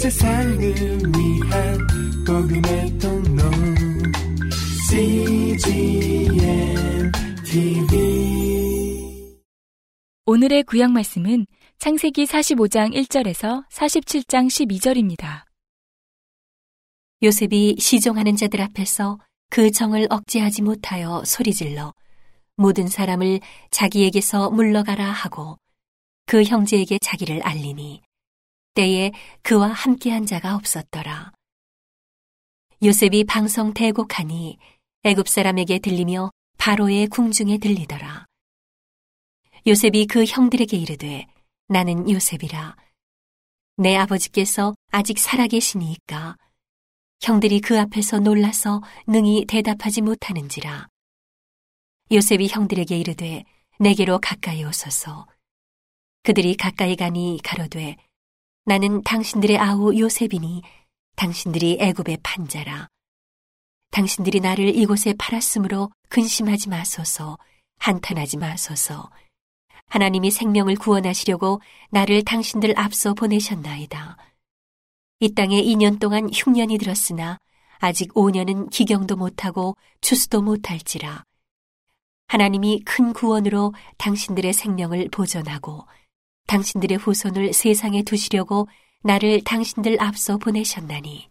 세상을 위한 복음의 통로 CGM TV 오늘의 구약 말씀은 창세기 45장 1절에서 47장 12절입니다. 요셉이 시종하는 자들 앞에서 그 정을 억제하지 못하여 소리질러 모든 사람을 자기에게서 물러가라 하고 그 형제에게 자기를 알리니 때에 그와 함께한 자가 없었더라. 요셉이 방성 대곡하니 애굽 사람에게 들리며 바로의 궁중에 들리더라. 요셉이 그 형들에게 이르되 나는 요셉이라. 내 아버지께서 아직 살아계시니까 형들이 그 앞에서 놀라서 능히 대답하지 못하는지라. 요셉이 형들에게 이르되 내게로 가까이 오소서. 그들이 가까이 가니 가로되 나는 당신들의 아우 요셉이니 당신들이 애굽의 판자라. 당신들이 나를 이곳에 팔았으므로 근심하지 마소서, 한탄하지 마소서. 하나님이 생명을 구원하시려고 나를 당신들 앞서 보내셨나이다. 이 땅에 2년 동안 흉년이 들었으나 아직 5년은 기경도 못하고 추수도 못할지라. 하나님이 큰 구원으로 당신들의 생명을 보존하고 당신들의 후손을 세상에 두시려고 나를 당신들 앞서 보내셨나니.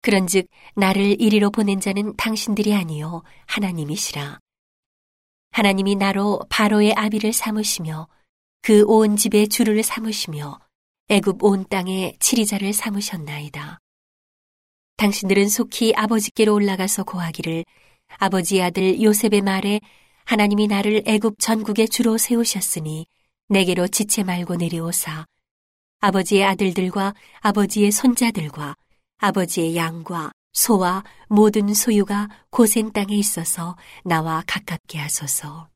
그런즉 나를 이리로 보낸 자는 당신들이 아니요 하나님이시라. 하나님이 나로 바로의 아비를 삼으시며 그 온 집의 주를 삼으시며 애굽 온 땅에 치리자를 삼으셨나이다. 당신들은 속히 아버지께로 올라가서 고하기를 아버지의 아들 요셉의 말에 하나님이 나를 애굽 전국의 주로 세우셨으니 내게로 지체 말고 내려오사 아버지의 아들들과 아버지의 손자들과 아버지의 양과 소와 모든 소유가 고센 땅에 있어서 나와 가깝게 하소서.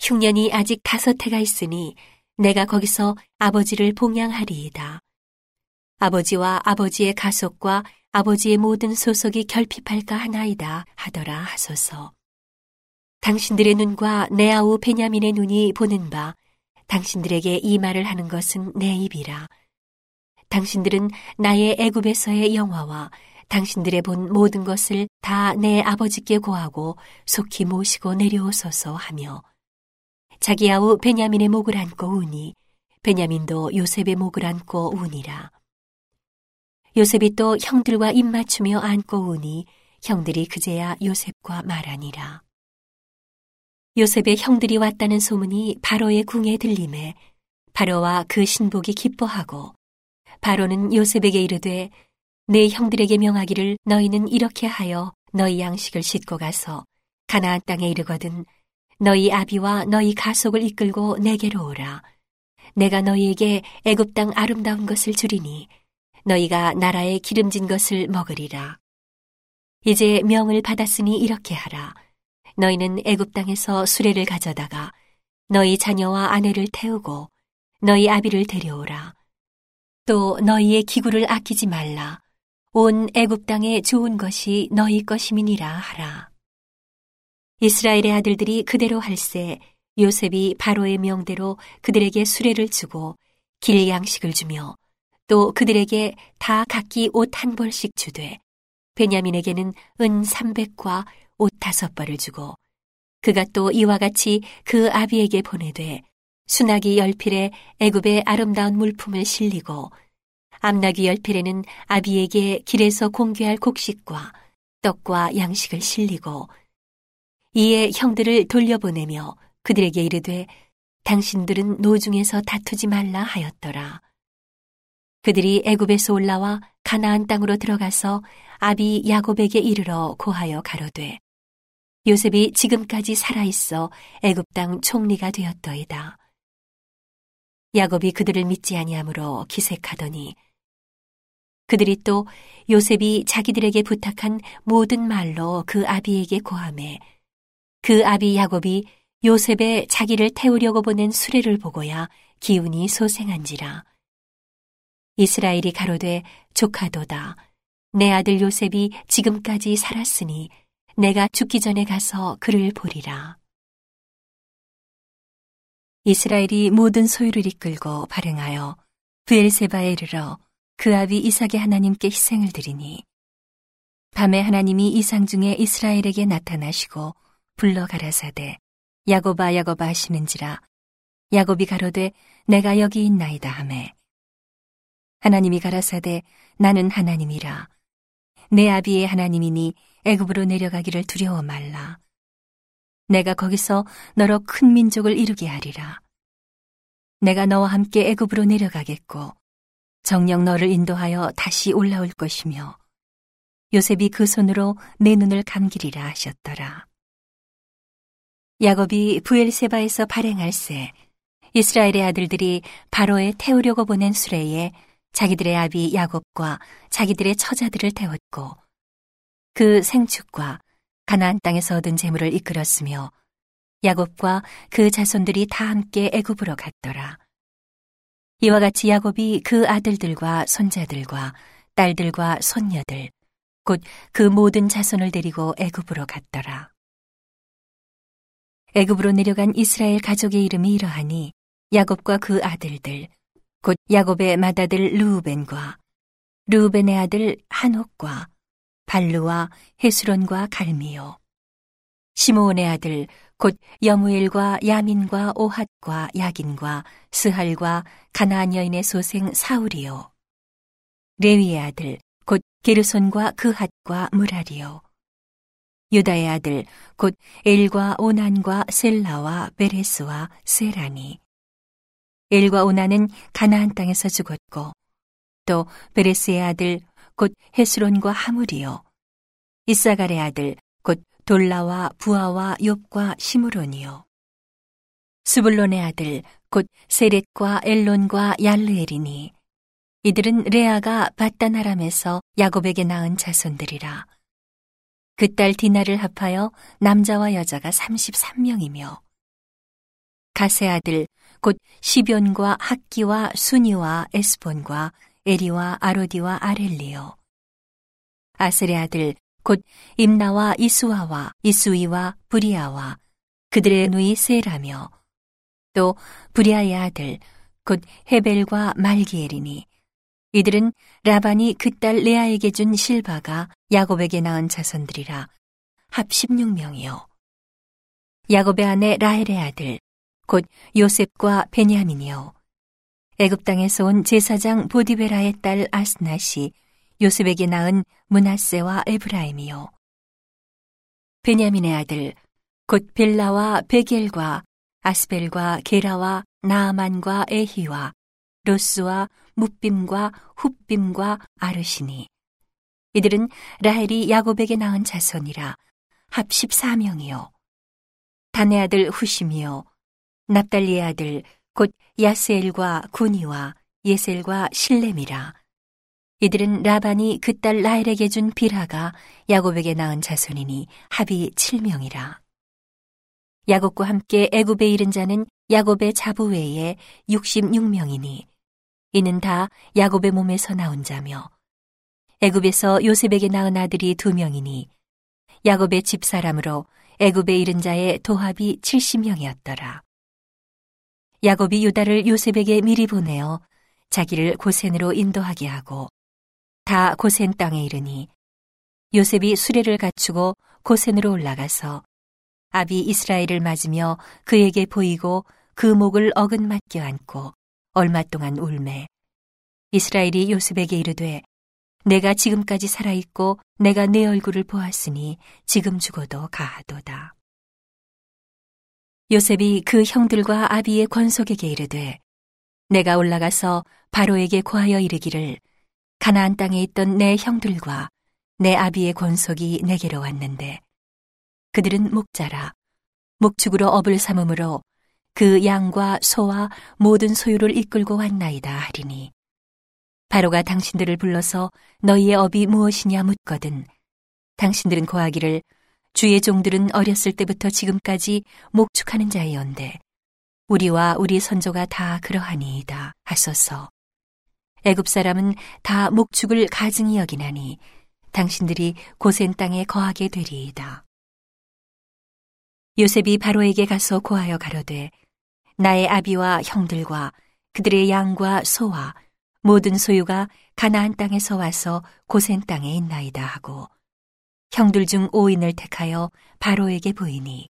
흉년이 아직 다섯 해가 있으니 내가 거기서 아버지를 봉양하리이다. 아버지와 아버지의 가속과 아버지의 모든 소속이 결핍할까 하나이다 하더라 하소서. 당신들의 눈과 내 아우 베냐민의 눈이 보는 바 당신들에게 이 말을 하는 것은 내 입이라. 당신들은 나의 애굽에서의 영화와 당신들의 본 모든 것을 다 내 아버지께 고하고 속히 모시고 내려오소서 하며 자기 아우 베냐민의 목을 안고 우니 베냐민도 요셉의 목을 안고 우니라. 요셉이 또 형들과 입맞추며 안고 우니 형들이 그제야 요셉과 말하니라. 요셉의 형들이 왔다는 소문이 바로의 궁에 들림에 바로와 그 신복이 기뻐하고 바로는 요셉에게 이르되 내 형들에게 명하기를 너희는 이렇게 하여 너희 양식을 싣고 가서 가나안 땅에 이르거든 너희 아비와 너희 가속을 이끌고 내게로 오라. 내가 너희에게 애굽 땅 아름다운 것을 주리니 너희가 나라의 기름진 것을 먹으리라. 이제 명을 받았으니 이렇게 하라 너희는 애굽 땅에서 수레를 가져다가 너희 자녀와 아내를 태우고 너희 아비를 데려오라. 또 너희의 기구를 아끼지 말라. 온 애굽 땅에 좋은 것이 너희 것임이니라 하라. 이스라엘의 아들들이 그대로 할세 요셉이 바로의 명대로 그들에게 수레를 주고 길 양식을 주며 또 그들에게 다 각기 옷 한 벌씩 주되 베냐민에게는 은 300과 옷 다섯 벌을 주고 그가 또 이와 같이 그 아비에게 보내되 순하기 열 필에 애굽의 아름다운 물품을 실리고 암나귀 열 필에는 아비에게 길에서 공개할 곡식과 떡과 양식을 실리고 이에 형들을 돌려보내며 그들에게 이르되 당신들은 노중에서 다투지 말라 하였더라. 그들이 애굽에서 올라와 가나안 땅으로 들어가서 아비 야곱에게 이르러 고하여 가로되 요셉이 지금까지 살아있어 애굽 땅 총리가 되었더이다. 야곱이 그들을 믿지 아니하므로 기색하더니 그들이 또 요셉이 자기들에게 부탁한 모든 말로 그 아비에게 고함해 그 아비 야곱이 요셉의 자기를 태우려고 보낸 수레를 보고야 기운이 소생한지라. 이스라엘이 가로되 조카도다. 내 아들 요셉이 지금까지 살았으니 내가 죽기 전에 가서 그를 보리라. 이스라엘이 모든 소유를 이끌고 발행하여 부엘세바에 이르러 그 아비 이삭의 하나님께 희생을 드리니 밤에 하나님이 이상 중에 이스라엘에게 나타나시고 불러 가라사대 야곱아 야곱아 하시는지라. 야곱이 가로되 내가 여기 있나이다 하매. 하나님이 가라사대 나는 하나님이라. 내 아비의 하나님이니 애굽으로 내려가기를 두려워 말라 내가 거기서 너로 큰 민족을 이루게 하리라 내가 너와 함께 애굽으로 내려가겠고 정녕 너를 인도하여 다시 올라올 것이며 요셉이 그 손으로 내 눈을 감기리라 하셨더라. 야곱이 부엘세바에서 발행할 새 이스라엘의 아들들이 바로에 태우려고 보낸 수레에 자기들의 아비 야곱과 자기들의 처자들을 태웠고 그 생축과 가나안 땅에서 얻은 재물을 이끌었으며 야곱과 그 자손들이 다 함께 애굽으로 갔더라. 이와 같이 야곱이 그 아들들과 손자들과 딸들과 손녀들 곧 그 모든 자손을 데리고 애굽으로 갔더라. 애굽으로 내려간 이스라엘 가족의 이름이 이러하니 야곱과 그 아들들 곧 야곱의 맏아들 루우벤과 루우벤의 아들 한옥과 발루와 헤스론과 갈미요. 시므온의 아들 곧 여무엘과 야민과 오핫과 야긴과 스할과 가나안 여인의 소생 사울이요. 레위의 아들 곧 게르손과 그핫과 무라리요. 유다의 아들 곧 엘과 오난과 셀라와 베레스와 세라니. 엘과 오난은 가나안 땅에서 죽었고 또 베레스의 아들 곧 헤스론과 하물이요. 이사갈의 아들 곧 돌라와 부하와 욥과 시므론이요. 스불론의 아들 곧 세렛과 엘론과 얄르엘이니 이들은 레아가 바다나람에서 야곱에게 낳은 자손들이라. 그 딸 디나를 합하여 남자와 여자가 33명이며 가세 아들 곧 시변과 학기와 순이와 에스본과 에리와 아로디와 아렐리요. 아셀의 아들 곧 임나와 이수아와 이수이와 부리아와 그들의 누이 세라며. 또 부리아의 아들 곧 헤벨과 말기엘이니. 이들은 라반이 그 딸 레아에게 준 실바가 야곱에게 낳은 자손들이라. 합 16명이요. 야곱의 아내 라헬의 아들 곧 요셉과 베냐민이요 애굽 땅에서 온 제사장 보디베라의 딸 아스낫이 요셉에게 낳은 문하세와 에브라임이요. 베냐민의 아들 곧 벨라와 베겔과 아스벨과 게라와 나아만과 에히와 로스와 무빔과 훗빔과 아르시니. 이들은 라헬이 야곱에게 낳은 자손이라 합 14명이요. 단의 아들 후심이요. 납달리의 아들 곧 야스엘과 구니와 예셀과 실렘이라. 이들은 라반이 그 딸 라헬에게 준 비라가 야곱에게 낳은 자손이니 합이 7명이라. 야곱과 함께 애굽에 이른 자는 야곱의 자부 외에 66명이니 이는 다 야곱의 몸에서 나온 자며. 애굽에서 요셉에게 낳은 아들이 두 명이니 야곱의 집사람으로 애굽에 이른 자의 도합이 70명이었더라. 야곱이 유다를 요셉에게 미리 보내어 자기를 고센으로 인도하게 하고 다 고센 땅에 이르니 요셉이 수레를 갖추고 고센으로 올라가서 아비 이스라엘을 맞으며 그에게 보이고 그 목을 어긋 맞게 안고 얼마 동안 울매 이스라엘이 요셉에게 이르되 내가 지금까지 살아있고 내가 내 얼굴을 보았으니 지금 죽어도 가하도다. 요셉이 그 형들과 아비의 권속에게 이르되 내가 올라가서 바로에게 고하여 이르기를 가나안 땅에 있던 내 형들과 내 아비의 권속이 내게로 왔는데 그들은 목자라 목축으로 업을 삼음으로 그 양과 소와 모든 소유를 이끌고 왔나이다 하리니 바로가 당신들을 불러서 너희의 업이 무엇이냐 묻거든 당신들은 고하기를 주의 종들은 어렸을 때부터 지금까지 목축하는 자이온데 우리와 우리 선조가 다 그러하니이다 하소서. 애굽 사람은 다 목축을 가증히 여기나니 당신들이 고센 땅에 거하게 되리이다. 요셉이 바로에게 가서 고하여 가로되 나의 아비와 형들과 그들의 양과 소와 모든 소유가 가나안 땅에서 와서 고센 땅에 있나이다 하고 형들 중 5인을 택하여 바로에게 보이니.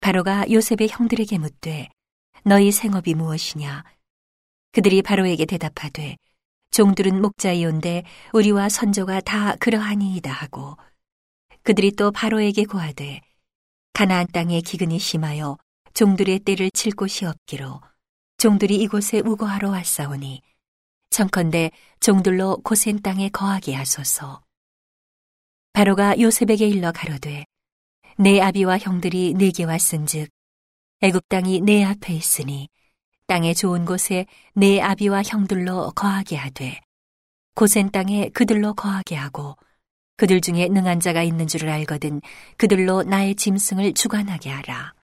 바로가 요셉의 형들에게 묻되 너희 생업이 무엇이냐? 그들이 바로에게 대답하되 종들은 목자이온데 우리와 선조가 다 그러하니이다 하고. 그들이 또 바로에게 고하되 가나안 땅에 기근이 심하여 종들의 때를 칠 곳이 없기로 종들이 이곳에 우거하러 왔사오니 청컨대 종들로 고센 땅에 거하게 하소서. 바로가 요셉에게 일러 가로되 내 아비와 형들이 내게 왔은즉 애굽 땅이 내 앞에 있으니 땅의 좋은 곳에 내 아비와 형들로 거하게 하되 고센 땅에 그들로 거하게 하고 그들 중에 능한 자가 있는 줄을 알거든 그들로 나의 짐승을 주관하게 하라.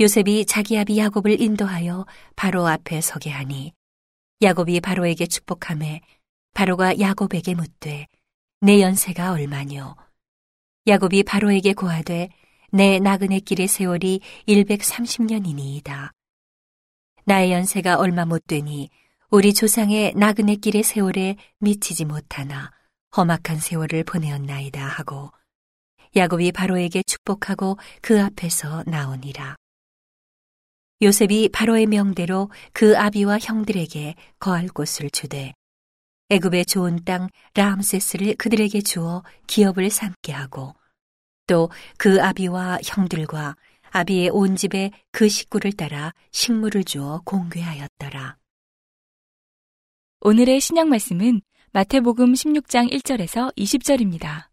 요셉이 자기 아비 야곱을 인도하여 바로 앞에 서게 하니 야곱이 바로에게 축복함에 바로가 야곱에게 묻되 내 연세가 얼마뇨 야곱이 바로에게 고하되 내 나그네 길의 세월이 130년이니이다. 나의 연세가 얼마 못 되니 우리 조상의 나그네 길의 세월에 미치지 못하나 험악한 세월을 보내었나이다 하고 야곱이 바로에게 축복하고 그 앞에서 나오니라. 요셉이 바로의 명대로 그 아비와 형들에게 거할 곳을 주되 애굽의 좋은 땅 라암세스를 그들에게 주어 기업을 삼게 하고 또 그 아비와 형들과 아비의 온 집에 그 식구를 따라 식물을 주어 공개하였더라. 오늘의 신약 말씀은 마태복음 16장 1절에서 20절입니다.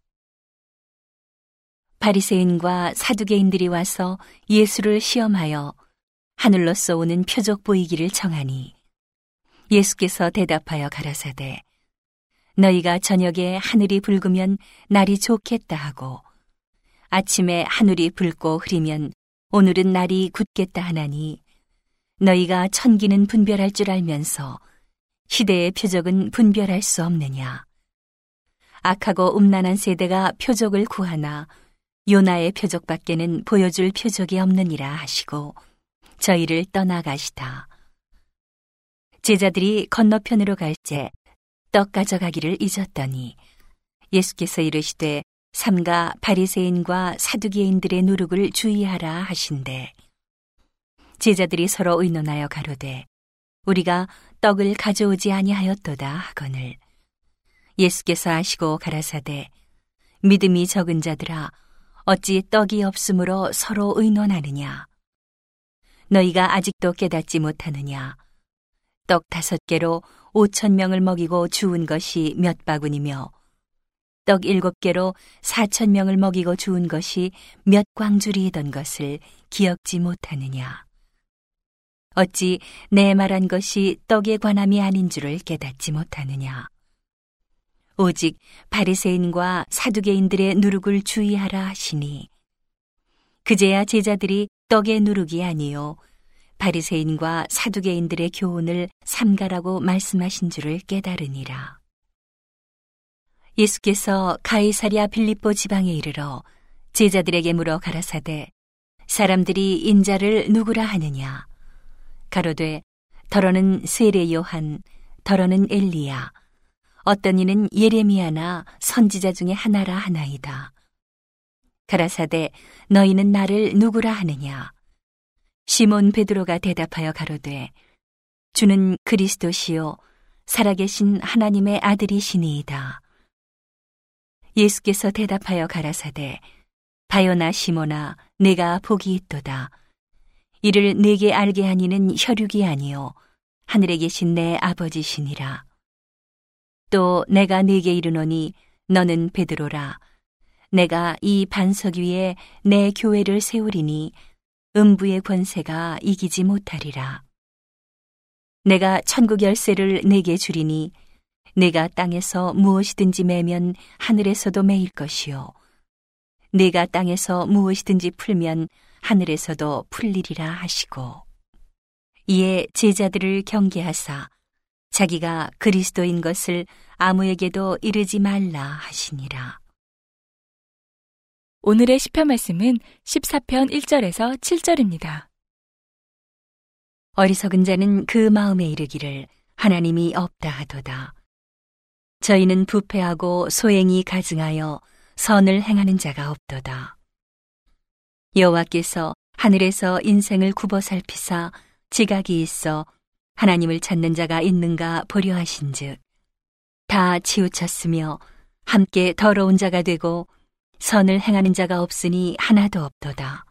바리새인과 사두개인들이 와서 예수를 시험하여 하늘로서 오는 표적 보이기를 청하니 예수께서 대답하여 가라사대 너희가 저녁에 하늘이 붉으면 날이 좋겠다 하고 아침에 하늘이 붉고 흐리면 오늘은 날이 굳겠다 하나니 너희가 천기는 분별할 줄 알면서 시대의 표적은 분별할 수 없느냐 악하고 음란한 세대가 표적을 구하나 요나의 표적밖에는 보여줄 표적이 없느니라 하시고 저희를 떠나가시다. 제자들이 건너편으로 갈때 떡 가져가기를 잊었더니 예수께서 이르시되 삼가 바리새인과 사두개인들의 누룩을 주의하라 하신대. 제자들이 서로 의논하여 가로되 우리가 떡을 가져오지 아니하였도다 하거늘. 예수께서 아시고 가라사대 믿음이 적은 자들아 어찌 떡이 없으므로 서로 의논하느냐? 너희가 아직도 깨닫지 못하느냐? 떡 다섯 개로 오천 명을 먹이고 주운 것이 몇 바구니며 떡 일곱 개로 사천 명을 먹이고 주운 것이 몇 광줄이던 것을 기억지 못하느냐? 어찌 내 말한 것이 떡에 관함이 아닌 줄을 깨닫지 못하느냐? 오직 바리새인과 사두개인들의 누룩을 주의하라 하시니 그제야 제자들이 떡의 누룩이 아니요 바리새인과 사두개인들의 교훈을 삼가라고 말씀하신 줄을 깨달으니라. 예수께서 가이사리아 빌립보 지방에 이르러 제자들에게 물어 가라사대 사람들이 인자를 누구라 하느냐 가로되 더러는 세례 요한 더러는 엘리야 어떤 이는 예레미야나 선지자 중에 하나라 하나이다. 가라사대 너희는 나를 누구라 하느냐 시몬 베드로가 대답하여 가로되 주는 그리스도시요 살아계신 하나님의 아들이시니이다. 예수께서 대답하여 가라사대 바요나 시모나 내가 복이 있도다. 이를 내게 알게 하니는 혈육이 아니요 하늘에 계신 내 아버지시니라. 또 내가 네게 이르노니 너는 베드로라. 내가 이 반석 위에 내 교회를 세우리니 음부의 권세가 이기지 못하리라. 내가 천국 열쇠를 내게 주리니 내가 땅에서 무엇이든지 매면 하늘에서도 매일 것이요. 내가 땅에서 무엇이든지 풀면 하늘에서도 풀리리라 하시고. 이에 제자들을 경계하사 자기가 그리스도인 것을 아무에게도 이르지 말라 하시니라. 오늘의 시편 말씀은 14편 1절에서 7절입니다. 어리석은 자는 그 마음에 이르기를 하나님이 없다 하도다. 저희는 부패하고 소행이 가증하여 선을 행하는 자가 없도다. 여호와께서 하늘에서 인생을 굽어 살피사 지각이 있어 하나님을 찾는 자가 있는가 보려 하신즉 다 치우쳤으며 함께 더러운 자가 되고 선을 행하는 자가 없으니 하나도 없도다.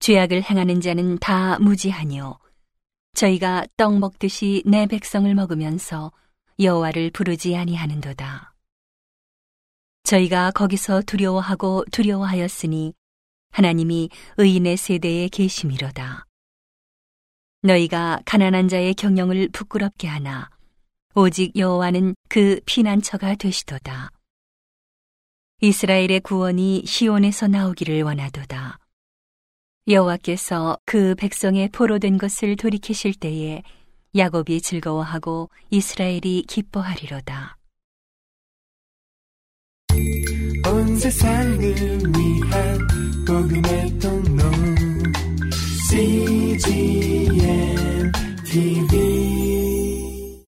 죄악을 행하는 자는 다 무지하뇨. 저희가 떡 먹듯이 내 백성을 먹으면서 여호와를 부르지 아니하는도다. 저희가 거기서 두려워하고 두려워하였으니 하나님이 의인의 세대에 계심이로다. 너희가 가난한 자의 경영을 부끄럽게 하나 오직 여호와는 그 피난처가 되시도다. 이스라엘의 구원이 시온에서 나오기를 원하도다. 여호와께서 그 백성의 포로된 것을 돌이키실 때에 야곱이 즐거워하고 이스라엘이 기뻐하리로다. 온 세상을 위한 복음의 통로 CGM TV